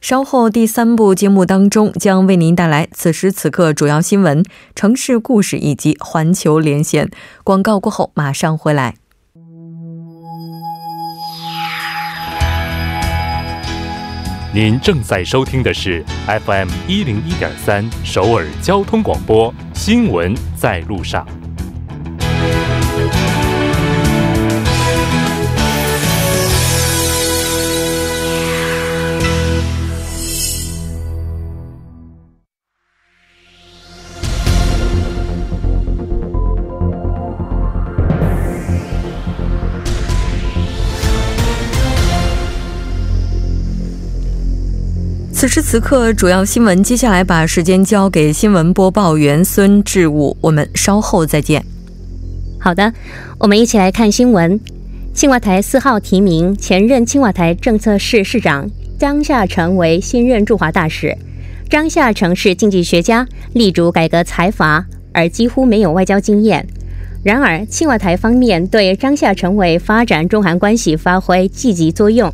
稍后第三部节目当中，将为您带来此时此刻主要新闻、城市故事以及环球连线。广告过后马上回来。您正在收听的是 FM 一零一点三首尔交通广播，新闻在路上。此时此刻，主要新闻。接下来把时间交给新闻播报员孙志武，我们稍后再见。好的，我们一起来看新闻。青瓦台四号提名前任青瓦台政策室市长张夏成为新任驻华大使。张夏成是经济学家，力主改革财阀，而几乎没有外交经验。然而，青瓦台方面对张夏成为发展中韩关系发挥积极作用，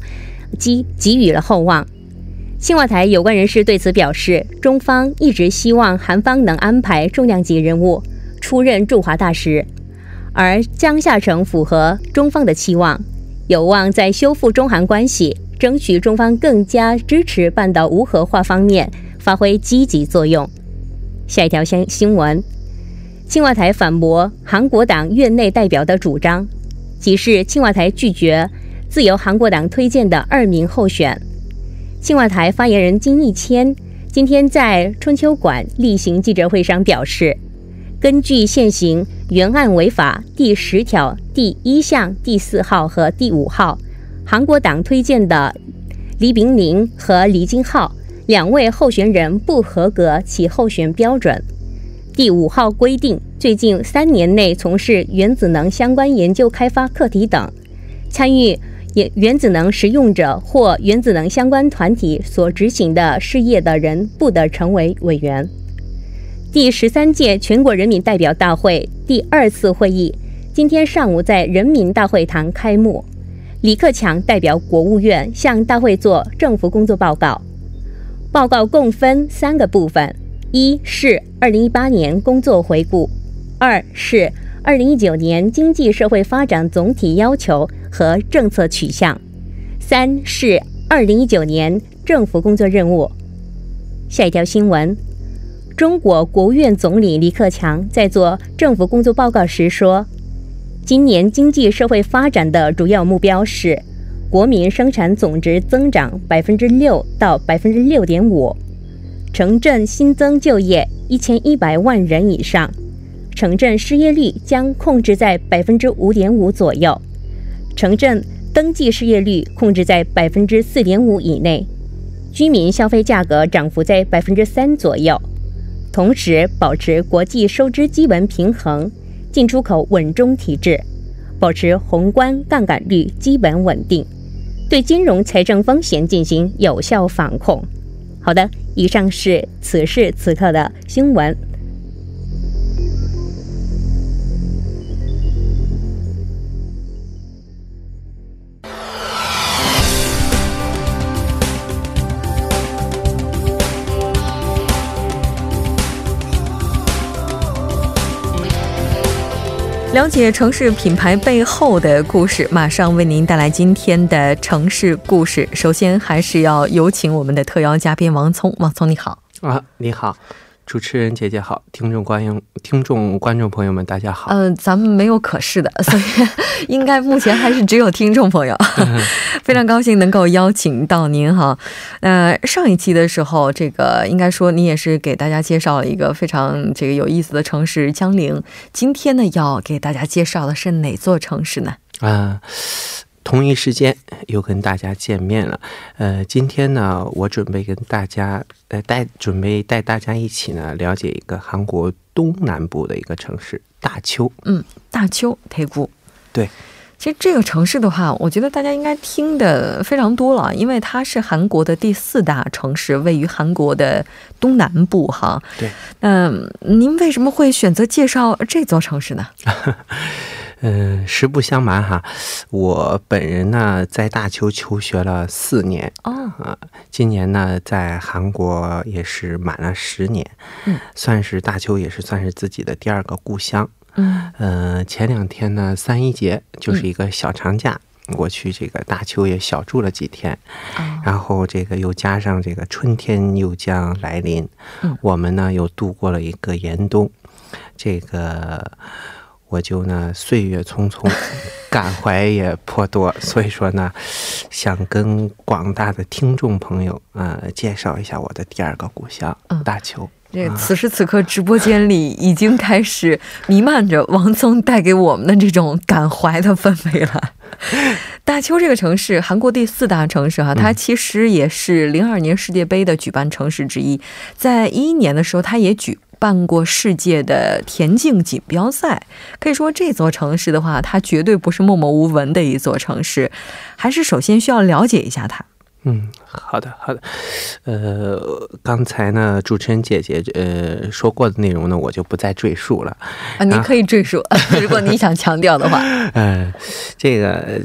给给予了厚望。青瓦台有关人士对此表示，中方一直希望韩方能安排重量级人物出任驻华大使，而江夏成符合中方的期望，有望在修复中韩关系、争取中方更加支持半岛无核化方面发挥积极作用。下一条新新闻，青瓦台反驳韩国党院内代表的主张，即是青瓦台拒绝自由韩国党推荐的二名候选。青瓦台发言人金义谦今天在春秋馆例行记者会上表示，根据现行原案违法第十条第一项第四号和第五号，韩国党推荐的李炳林和李金浩两位候选人不合格其候选标准。第五号规定，最近三年内从事原子能相关研究开发课题等，参与。原子能使用者或原子能相关团体所执行的事业的人不得成为委员。第十三届全国人民代表大会第二次会议今天上午在人民大会堂开幕。李克强代表国务院向大会作政府工作报告。报告共分三个部分：一是二零一八年工作回顾；二是二零一九年经济社会发展总体要求。和政策取向，三是二零一九年政府工作任务。下一条新闻，中国国务院总理李克强在做政府工作报告时说，今年经济社会发展的主要目标是国民生产总值增长百分之六到百分之六点五，城镇新增就业一千一百万人以上，城镇失业率将控制在百分之五点五左右。城镇登记失业率控制在百分之四点五以内，居民消费价格涨幅在百分之三左右，同时保持国际收支基本平衡，进出口稳中提质，保持宏观杠杆率基本稳定，对金融财政风险进行有效防控。好的，以上是此时此刻的新闻。了解城市品牌背后的故事，马上为您带来今天的城市故事。首先，还是要有请我们的特邀嘉宾王聪。王聪，你好啊，你好。主持人姐姐好，听众观众听众观众朋友们大家好。嗯，咱们没有可视的，所以 应该目前还是只有听众朋友。非常高兴能够邀请到您哈。呃，上一期的时候，这个应该说你也是给大家介绍了一个非常这个有意思的城市江陵。今天呢，要给大家介绍的是哪座城市呢？啊。同一时间又跟大家见面了。呃，今天呢，我准备跟大家呃带准备带大家一起呢了解一个韩国东南部的一个城市大邱。嗯，大邱铁谷。对。其实这个城市的话，我觉得大家应该听的非常多了，因为它是韩国的第四大城市，位于韩国的东南部哈。对。嗯，您为什么会选择介绍这座城市呢？嗯，实不相瞒哈，我本人呢在大邱求学了四年哦，啊，今年呢在韩国也是满了十年，嗯，算是大邱也是算是自己的第二个故乡。嗯，呃，前两天呢，三一节就是一个小长假，我去这个大邱也小住了几天，然后这个又加上这个春天又将来临，我们呢又度过了一个严冬，这个我就呢岁月匆匆，感怀也颇多，所以说呢，想跟广大的听众朋友呃介绍一下我的第二个故乡大邱。这此时此刻，直播间里已经开始弥漫着王宗带给我们的这种感怀的氛围了。大邱这个城市，韩国第四大城市哈，它其实也是零二年世界杯的举办城市之一。在一一年的时候，它也举办过世界的田径锦标赛。可以说，这座城市的话，它绝对不是默默无闻的一座城市，还是首先需要了解一下它。嗯，好的，好的，呃，刚才呢，主持人姐姐呃说过的内容呢，我就不再赘述了啊。您可以赘述，如果你想强调的话。嗯，这个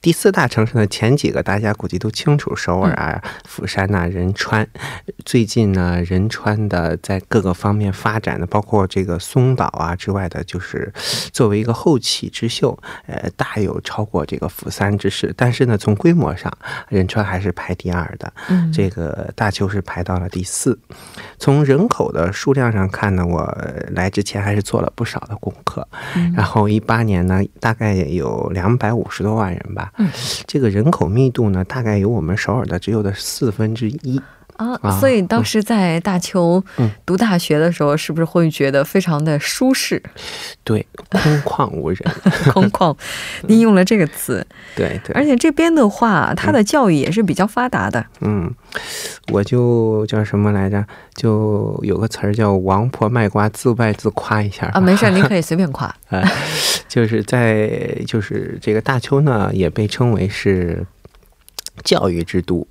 第四大城市呢，前几个大家估计都清楚，首尔啊、釜山呐、仁川。最近呢，仁川的在各个方面发展的，包括这个松岛啊之外的，就是作为一个后起之秀，呃，大有超过这个釜山之势。但是呢，从规模上，仁川还是。排第二的，这个大邱是排到了第四。从人口的数量上看呢，我来之前还是做了不少的功课。然后一八年呢，大概有两百五十多万人吧。这个人口密度呢，大概有我们首尔的只有的四分之一。啊，所以当时在大邱读大学的时候，是不是会觉得非常的舒适？对，空旷无人，空旷，您用了这个词。对对，而且这边的话，它的教育也是比较发达的。嗯，我就叫什么来着？就有个词儿叫“王婆卖瓜”，自卖自夸一下啊。没事，您可以随便夸。啊，就是在就是这个大邱呢，也被称为是。教育之都，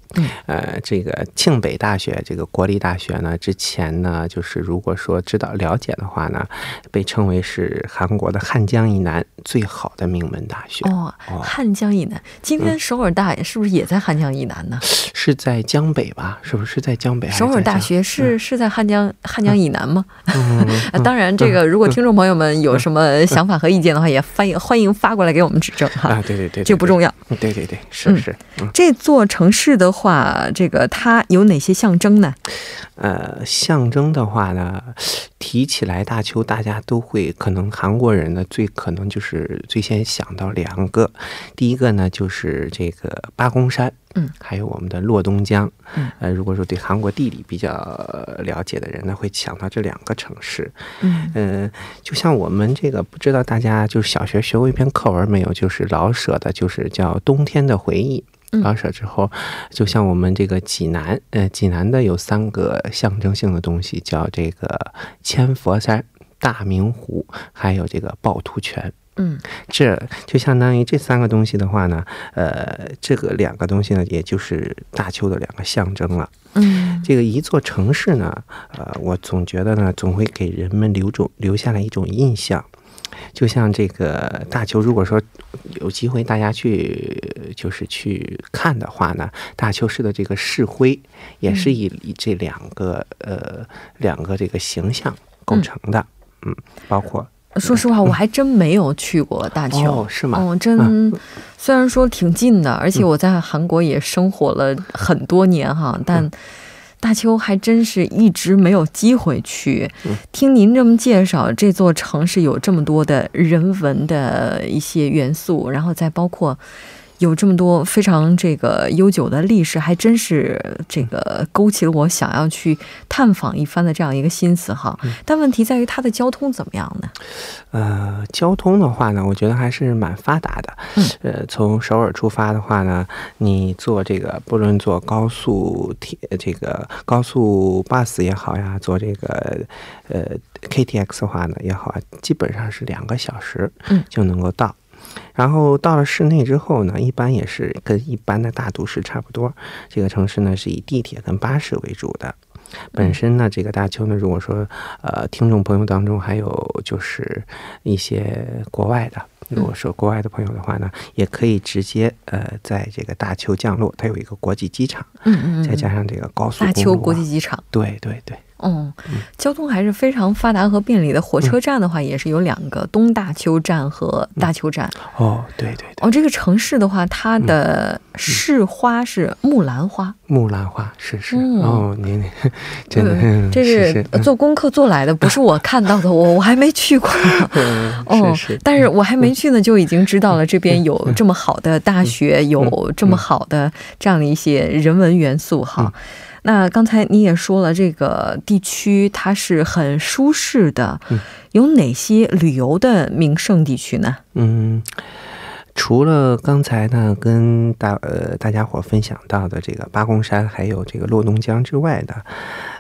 呃，这个庆北大学，这个国立大学呢，之前呢，就是如果说知道了解的话呢，被称为是韩国的汉江以南最好的名门大学。哦，汉江以南，今天首尔大是不是也在汉江以南呢？是在江北吧？是不是在江北？首尔大学是是在汉江汉江以南吗？当然，这个如果听众朋友们有什么想法和意见的话，也欢迎欢迎发过来给我们指正哈。啊，对对对，这不重要。对对对，是是。这座城市的话，这个它有哪些象征呢？呃，象征的话呢，提起来大邱，大家都会可能韩国人呢最可能就是最先想到两个，第一个呢就是这个八公山，嗯，还有我们的洛东江，嗯，呃，如果说对韩国地理比较了解的人呢，会想到这两个城市，嗯，呃，就像我们这个不知道大家就是小学学过一篇课文没有，就是老舍的，就是叫《冬天的回忆》。老舍之后，就像我们这个济南，呃，济南的有三个象征性的东西，叫这个千佛山、大明湖，还有这个趵突泉。嗯，这就相当于这三个东西的话呢，呃，这个两个东西呢，也就是大邱的两个象征了。嗯，这个一座城市呢，呃，我总觉得呢，总会给人们留种留下来一种印象。就像这个大邱，如果说有机会大家去就是去看的话呢，大邱市的这个市徽也是以以这两个呃两个这个形象构成的，嗯，包括说实话，我还真没有去过大邱，是吗？哦，真虽然说挺近的，而且我在韩国也生活了很多年哈，但。大邱还真是一直没有机会去。听您这么介绍，这座城市有这么多的人文的一些元素，然后再包括有这么多非常这个悠久的历史，还真是这个勾起了我想要去探访一番的这样一个心思哈。但问题在于它的交通怎么样呢？呃，交通的话呢，我觉得还是蛮发达的。嗯，呃，从首尔出发的话呢，你坐这个不论坐高速铁这个高速 bus 也好呀，坐这个呃 KTX 的话呢也好，基本上是两个小时就能够到。然后到了市内之后呢，一般也是跟一般的大都市差不多。这个城市呢是以地铁跟巴士为主的。本身呢，这个大邱呢，如果说呃，听众朋友当中还有就是一些国外的，如果说国外的朋友的话呢，也可以直接呃，在这个大邱降落，它有一个国际机场，嗯嗯，再加上这个高速大邱国际机场，对对对。嗯，交通还是非常发达和便利的。火车站的话，也是有两个东大邱站和大邱站。哦，对对对。哦，这个城市的话，它的市花是木兰花。木兰花是是。哦，您 真的，这是做功课做来的，不是我看到的。我 我还没去过。哦，是。但是我还没去呢，就已经知道了这边有这么好的大学，有这么好的这样的一些人文元素哈。那刚才你也说了，这个地区它是很舒适的，有哪些旅游的名胜地区呢？嗯。除了刚才呢跟大呃大家伙分享到的这个八公山，还有这个洛东江之外的，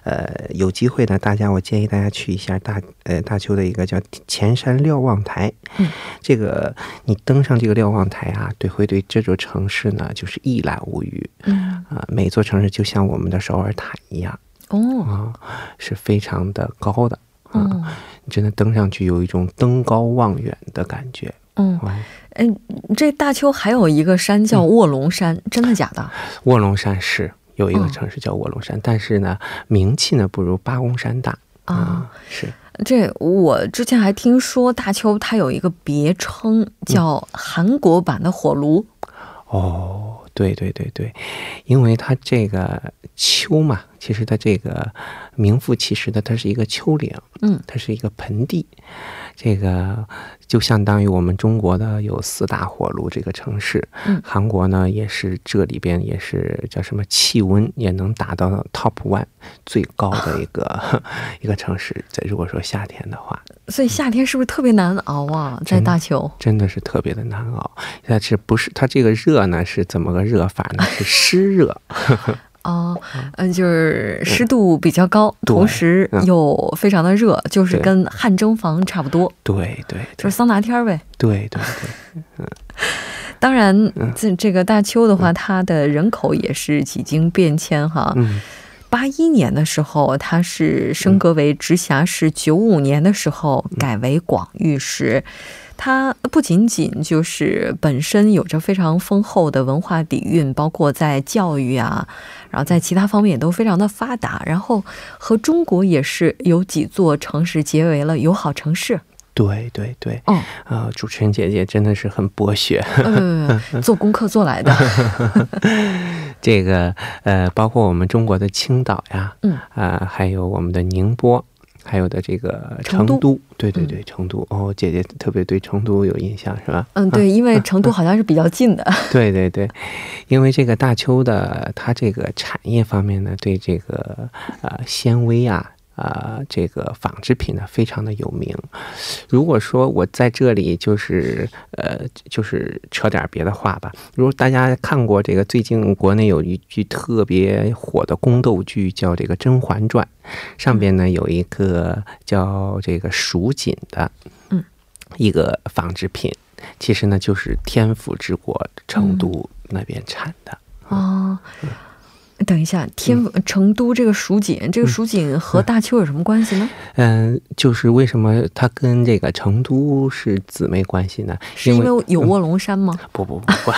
呃，有机会呢，大家我建议大家去一下大呃大邱的一个叫前山瞭望台。嗯，这个你登上这个瞭望台啊，对，会对这座城市呢就是一览无余。嗯啊，每座城市就像我们的首尔塔一样。哦啊，是非常的高的。嗯，你真的登上去有一种登高望远的感觉。嗯，哎，这大邱还有一个山叫卧龙山，真的假的？卧龙山是有一个城市叫卧龙山，但是呢，名气呢不如八公山大啊。是这，我之前还听说大邱它有一个别称叫韩国版的火炉。哦，对对对对，因为它这个秋嘛，其实它这个名副其实的，它是一个丘陵，嗯，它是一个盆地。这个就相当于我们中国的有四大火炉这个城市，嗯，韩国呢也是这里边也是叫什么气温也能达到 top one 最高的一个 一个城市，在如果说夏天的话，所以夏天是不是特别难熬啊？在大邱真的是特别的难熬，但是不是它这个热呢是怎么个热法呢？是湿热。哦，嗯，就是湿度比较高，同时又非常的热，就是跟汗蒸房差不多。对对，就是桑拿天呗。对对对，嗯。当然，这这个大邱的话，它的人口也是几经变迁哈。嗯。八一年的时候，它是升格为直辖市；九五年的时候改为广域市。它不仅仅就是本身有着非常丰厚的文化底蕴，包括在教育啊，然后在其他方面也都非常的发达。然后和中国也是有几座城市结为了友好城市。对对对，嗯啊，主持人姐姐真的是很博学，嗯，做功课做来的。这个呃，包括我们中国的青岛呀，嗯啊，还有我们的宁波。还有的这个成都，对对对，成都哦，姐姐特别对成都有印象是吧？嗯，对，因为成都好像是比较近的。对对对，因为这个大邱的它这个产业方面呢，对这个呃纤维啊。啊，这个纺织品呢，非常的有名。如果说我在这里就是呃，就是扯点别的话吧。如果大家看过这个最近国内有一句特别火的宫斗剧，叫这个《甄嬛传》，上边呢有一个叫这个蜀锦的，嗯，一个纺织品，其实呢就是天府之国成都那边产的啊。等一下，天成都这个蜀锦，这个蜀锦和大邱有什么关系呢？嗯，就是为什么它跟这个成都是姊妹关系呢？是因为有卧龙山吗？不不不不，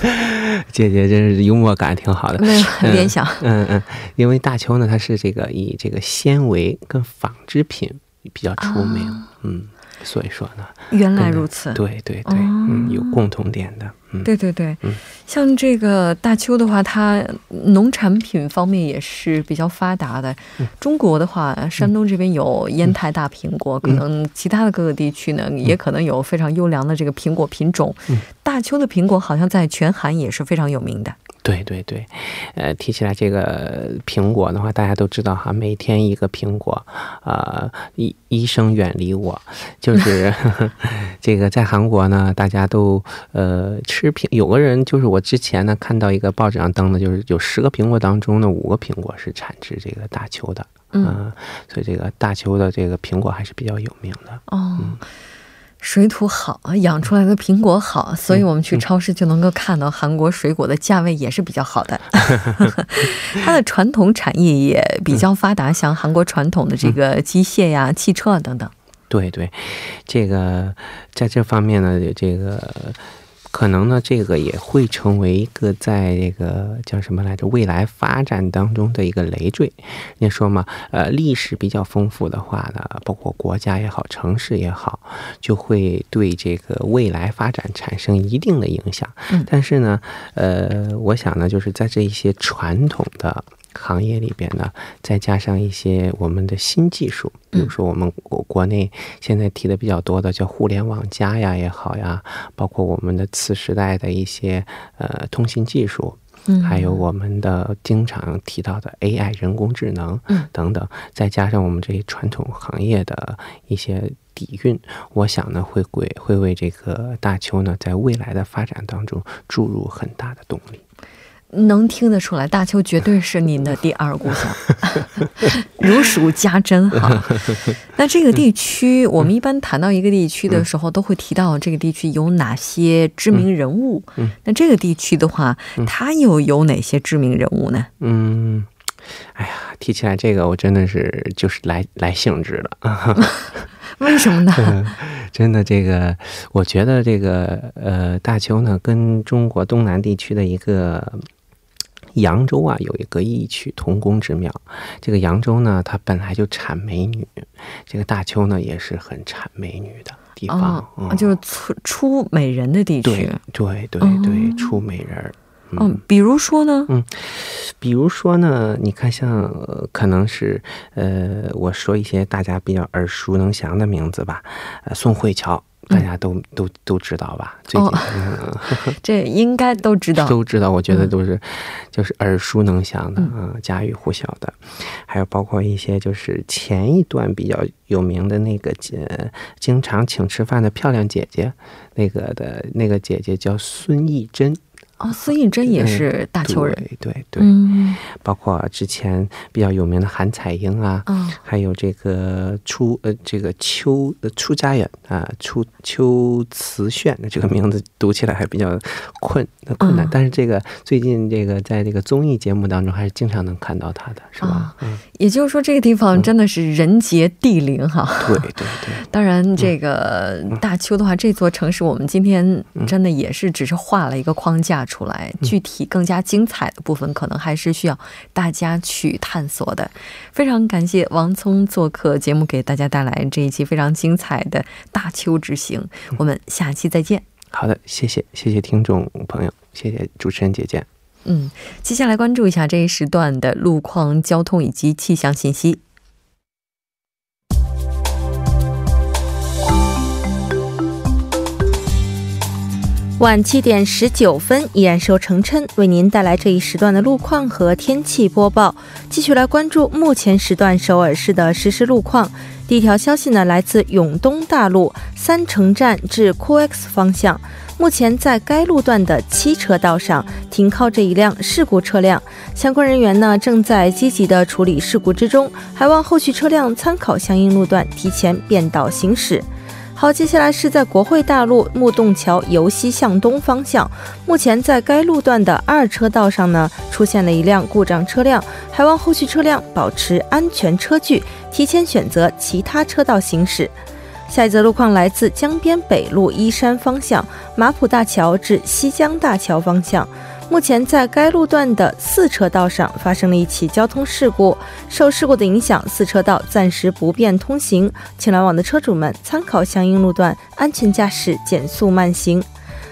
姐姐真是幽默感挺好的。没有联想。嗯嗯，因为大邱呢，它是这个以这个纤维跟纺织品比较出名，嗯，所以说呢，原来如此。对对对，嗯，有共同点的。对对对，像这个大邱的话，它农产品方面也是比较发达的。中国的话，山东这边有烟台大苹果，可能其他的各个地区呢，也可能有非常优良的这个苹果品种。大邱的苹果好像在全韩也是非常有名的。对对对，呃，提起来这个苹果的话，大家都知道哈，每天一个苹果，呃，医医生远离我，就是 这个在韩国呢，大家都呃吃苹，有个人就是我之前呢看到一个报纸上登的，就是有十个苹果当中呢，五个苹果是产自这个大邱的，嗯，所以这个大邱的这个苹果还是比较有名的。哦。水土好啊，养出来的苹果好，所以我们去超市就能够看到韩国水果的价位也是比较好的。它的传统产业也比较发达，像韩国传统的这个机械呀、汽车啊等等。对对，这个在这方面呢，这个。可能呢，这个也会成为一个在这个叫什么来着未来发展当中的一个累赘。你说嘛，呃，历史比较丰富的话呢，包括国家也好，城市也好，就会对这个未来发展产生一定的影响。嗯，但是呢，呃，我想呢，就是在这一些传统的。行业里边呢，再加上一些我们的新技术，比如说我们国国内现在提的比较多的叫互联网加呀也好呀，包括我们的次时代的一些呃通信技术，嗯，还有我们的经常提到的 AI 人工智能，嗯，等等，再加上我们这些传统行业的一些底蕴，我想呢会会会为这个大邱呢在未来的发展当中注入很大的动力。能听得出来，大邱绝对是您的第二故乡，如数家珍哈。那这个地区，我们一般谈到一个地区的时候，都会提到这个地区有哪些知名人物。那这个地区的话，它又有哪些知名人物呢？嗯，哎呀，提起来这个，我真的是就是来来兴致了。为什么呢？真的，这个我觉得这个呃，大邱呢，跟中国东南地区的一个。扬州啊，有一个异曲同工之妙。这个扬州呢，它本来就产美女，这个大邱呢，也是很产美女的地方，就是出出美人的地区。对对对对，出美人。嗯，比如说呢？嗯，比如说呢？你看，像可能是呃，我说一些大家比较耳熟能详的名字吧，呃，宋慧乔。大家都都都知道吧？最近 嗯，这应该都知道，都知道。我觉得都是，就是耳熟能详的啊，家喻户晓的。还有包括一些就是前一段比较有名的那个，呃，经常请吃饭的漂亮姐姐，那个的那个姐姐叫孙艺珍。哦，孙艺珍也是大邱人，对对对，包括之前比较有名的韩彩英啊，还有这个出呃这个邱呃出家人啊，出邱慈炫的这个名字读起来还比较困困难，但是这个最近这个在这个综艺节目当中还是经常能看到他的，是吧？嗯，也就是说这个地方真的是人杰地灵哈。对对对，当然这个大邱的话，这座城市我们今天真的也是只是画了一个框架。出来，具体更加精彩的部分，可能还是需要大家去探索的。非常感谢王聪做客节目，给大家带来这一期非常精彩的大邱之行。我们下期再见。好的，谢谢，谢谢听众朋友，谢谢主持人姐姐。嗯，接下来关注一下这一时段的路况、交通以及气象信息。晚七点十九分，依然是由程琛为您带来这一时段的路况和天气播报。继续来关注目前时段首尔市的实时路况。第一条消息呢，来自永东大路三城站至 COEX 方向，目前在该路段的七车道上停靠着一辆事故车辆，相关人员呢正在积极的处理事故之中，还望后续车辆参考相应路段提前变道行驶。好，接下来是在国会大路木洞桥由西向东方向，目前在该路段的二车道上呢，出现了一辆故障车辆，还望后续车辆保持安全车距，提前选择其他车道行驶。下一则路况来自江边北路依山方向，马浦大桥至西江大桥方向。目前在该路段的四车道上发生了一起交通事故，受事故的影响，四车道暂时不便通行，请来往的车主们参考相应路段，安全驾驶，减速慢行。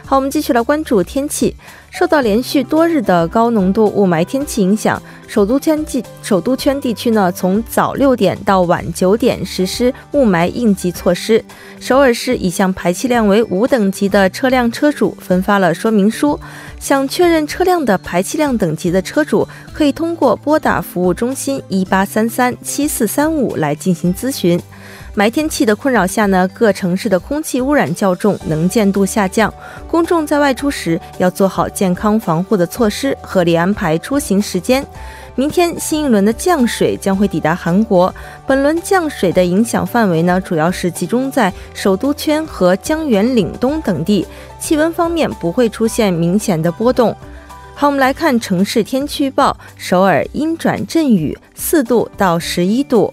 好，我们继续来关注天气。受到连续多日的高浓度雾霾天气影响，首都圈地首都圈地区呢，从早六点到晚九点实施雾霾应急措施。首尔市已向排气量为五等级的车辆车主分发了说明书，想确认车辆的排气量等级的车主，可以通过拨打服务中心一八三三七四三五来进行咨询。霾天气的困扰下呢，各城市的空气污染较重，能见度下降。公众在外出时要做好健康防护的措施，合理安排出行时间。明天新一轮的降水将会抵达韩国。本轮降水的影响范围呢，主要是集中在首都圈和江原岭东等地。气温方面不会出现明显的波动。好，我们来看城市天气预报：首尔阴转阵雨，四度到十一度。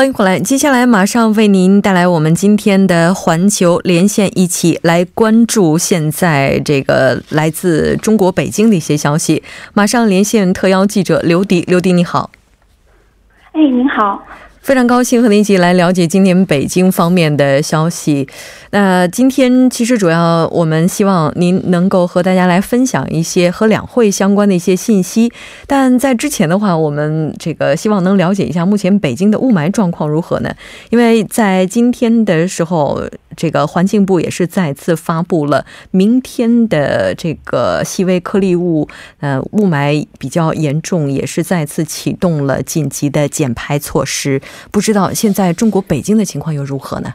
欢迎回来，接下来马上为您带来我们今天的环球连线，一起来关注现在这个来自中国北京的一些消息。马上连线特邀记者刘迪，刘迪你好。哎，您好。非常高兴和您一起来了解今年北京方面的消息。那今天其实主要我们希望您能够和大家来分享一些和两会相关的一些信息。但在之前的话，我们这个希望能了解一下目前北京的雾霾状况如何呢？因为在今天的时候，这个环境部也是再次发布了明天的这个细微颗粒物呃雾霾比较严重，也是再次启动了紧急的减排措施。不知道现在中国北京的情况又如何呢？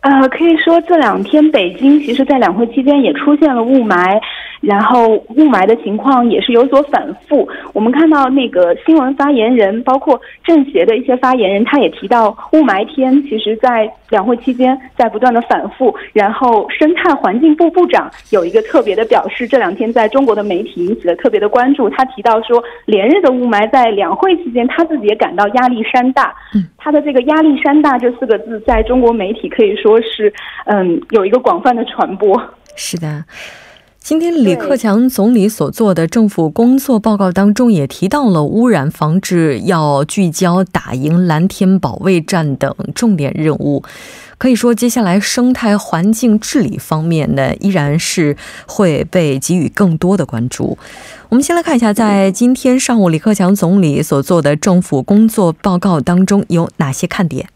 呃，可以说这两天北京其实，在两会期间也出现了雾霾。然后雾霾的情况也是有所反复。我们看到那个新闻发言人，包括政协的一些发言人，他也提到雾霾天，其实在两会期间在不断的反复。然后生态环境部部长有一个特别的表示，这两天在中国的媒体引起了特别的关注。他提到说，连日的雾霾在两会期间，他自己也感到压力山大。嗯，他的这个“压力山大”这四个字，在中国媒体可以说是，嗯，有一个广泛的传播。是的。今天李克强总理所做的政府工作报告当中也提到了污染防治要聚焦打赢蓝天保卫战等重点任务，可以说接下来生态环境治理方面呢依然是会被给予更多的关注。我们先来看一下，在今天上午李克强总理所做的政府工作报告当中有哪些看点？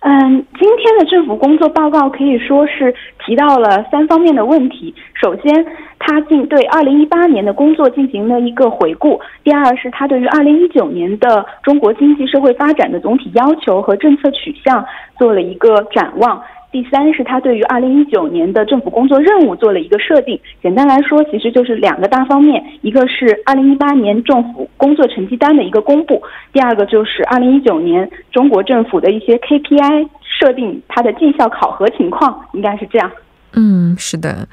嗯，今天的政府工作报告可以说是提到了三方面的问题。首先，他进对二零一八年的工作进行了一个回顾；第二，是他对于二零一九年的中国经济社会发展的总体要求和政策取向做了一个展望。第三是他对于二零一九年的政府工作任务做了一个设定。简单来说，其实就是两个大方面：一个是二零一八年政府工作成绩单的一个公布；第二个就是二零一九年中国政府的一些 KPI 设定，它的绩效考核情况，应该是这样。嗯，是的。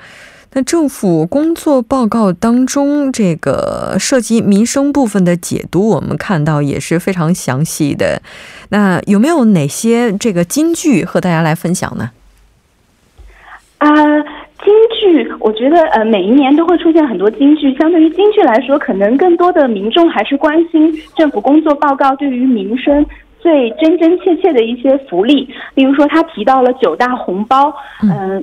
那政府工作报告当中，这个涉及民生部分的解读，我们看到也是非常详细的。那有没有哪些这个金句和大家来分享呢？啊，金句，我觉得呃，每一年都会出现很多金句。相对于金句来说，可能更多的民众还是关心政府工作报告对于民生最真真切切的一些福利。例如说，他提到了九大红包，嗯。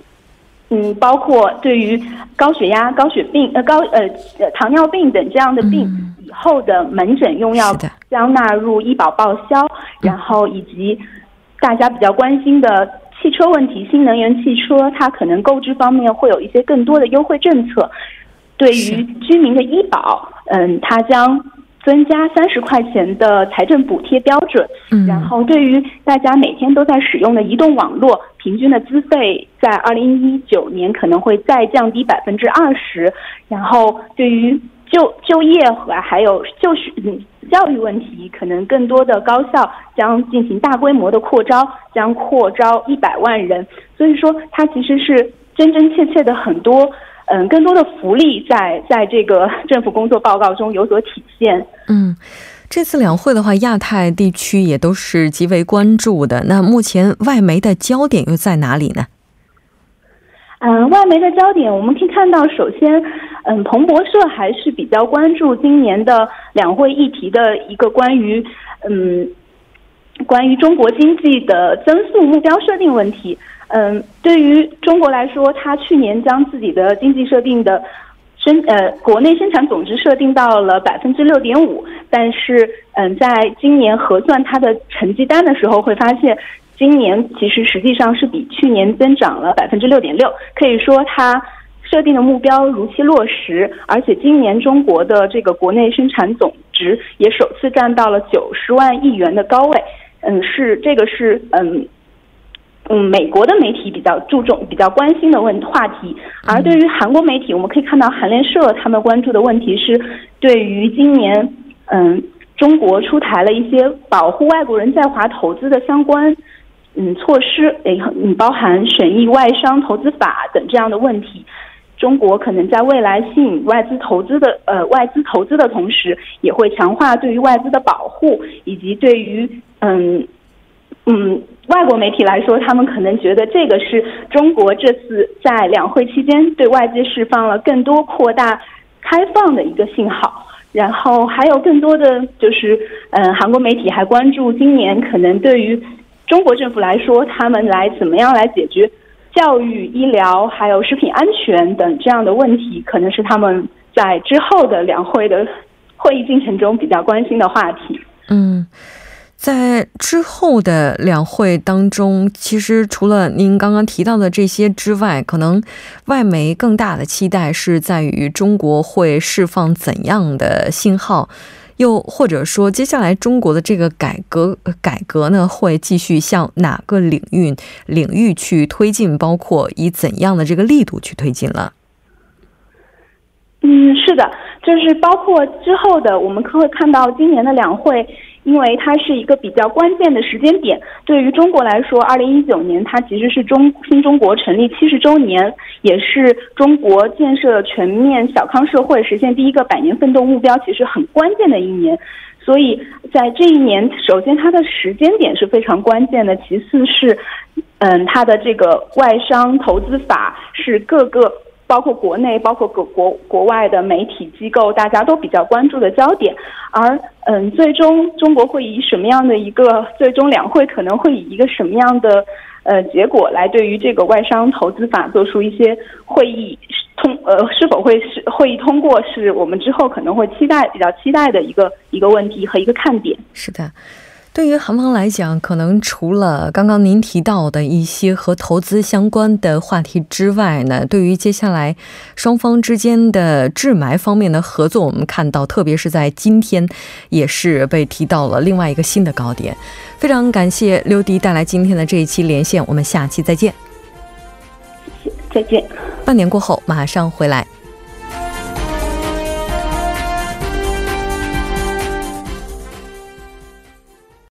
嗯，包括对于高血压、高血病、呃高呃呃糖尿病等这样的病，以后的门诊用药将纳入医保报销，然后以及大家比较关心的汽车问题，新能源汽车它可能购置方面会有一些更多的优惠政策。对于居民的医保，嗯，它将。增加三十块钱的财政补贴标准，然后对于大家每天都在使用的移动网络，平均的资费在二零一九年可能会再降低百分之二十。然后对于就就业和还有就学嗯教育问题，可能更多的高校将进行大规模的扩招，将扩招一百万人。所以说，它其实是真真切切的很多。嗯，更多的福利在在这个政府工作报告中有所体现。嗯，这次两会的话，亚太地区也都是极为关注的。那目前外媒的焦点又在哪里呢？嗯，外媒的焦点我们可以看到，首先，嗯，彭博社还是比较关注今年的两会议题的一个关于，嗯，关于中国经济的增速目标设定问题。嗯，对于中国来说，它去年将自己的经济设定的生呃国内生产总值设定到了百分之六点五，但是嗯，在今年核算它的成绩单的时候，会发现今年其实实际上是比去年增长了百分之六点六，可以说它设定的目标如期落实，而且今年中国的这个国内生产总值也首次占到了九十万亿元的高位，嗯，是这个是嗯。嗯，美国的媒体比较注重、比较关心的问话题，而对于韩国媒体，我们可以看到韩联社他们关注的问题是，对于今年，嗯，中国出台了一些保护外国人在华投资的相关，嗯，措施，诶，嗯，包含审议外商投资法等这样的问题，中国可能在未来吸引外资投资的，呃，外资投资的同时，也会强化对于外资的保护，以及对于，嗯。嗯，外国媒体来说，他们可能觉得这个是中国这次在两会期间对外界释放了更多扩大开放的一个信号。然后还有更多的就是，嗯，韩国媒体还关注今年可能对于中国政府来说，他们来怎么样来解决教育、医疗还有食品安全等这样的问题，可能是他们在之后的两会的会议进程中比较关心的话题。嗯。在之后的两会当中，其实除了您刚刚提到的这些之外，可能外媒更大的期待是在于中国会释放怎样的信号，又或者说接下来中国的这个改革改革呢，会继续向哪个领域领域去推进，包括以怎样的这个力度去推进了？嗯，是的，就是包括之后的，我们可会看到今年的两会。因为它是一个比较关键的时间点，对于中国来说，二零一九年它其实是中新中国成立七十周年，也是中国建设全面小康社会、实现第一个百年奋斗目标，其实很关键的一年。所以在这一年，首先它的时间点是非常关键的，其次是，嗯，它的这个外商投资法是各个。包括国内，包括各国国外的媒体机构，大家都比较关注的焦点。而嗯，最终中国会以什么样的一个最终两会可能会以一个什么样的呃结果来对于这个外商投资法做出一些会议通呃是否会是会议通过，是我们之后可能会期待比较期待的一个一个问题和一个看点。是的。对于韩方来讲，可能除了刚刚您提到的一些和投资相关的话题之外呢，对于接下来双方之间的治霾方面的合作，我们看到，特别是在今天，也是被提到了另外一个新的高点。非常感谢刘迪带来今天的这一期连线，我们下期再见。再见。半年过后，马上回来。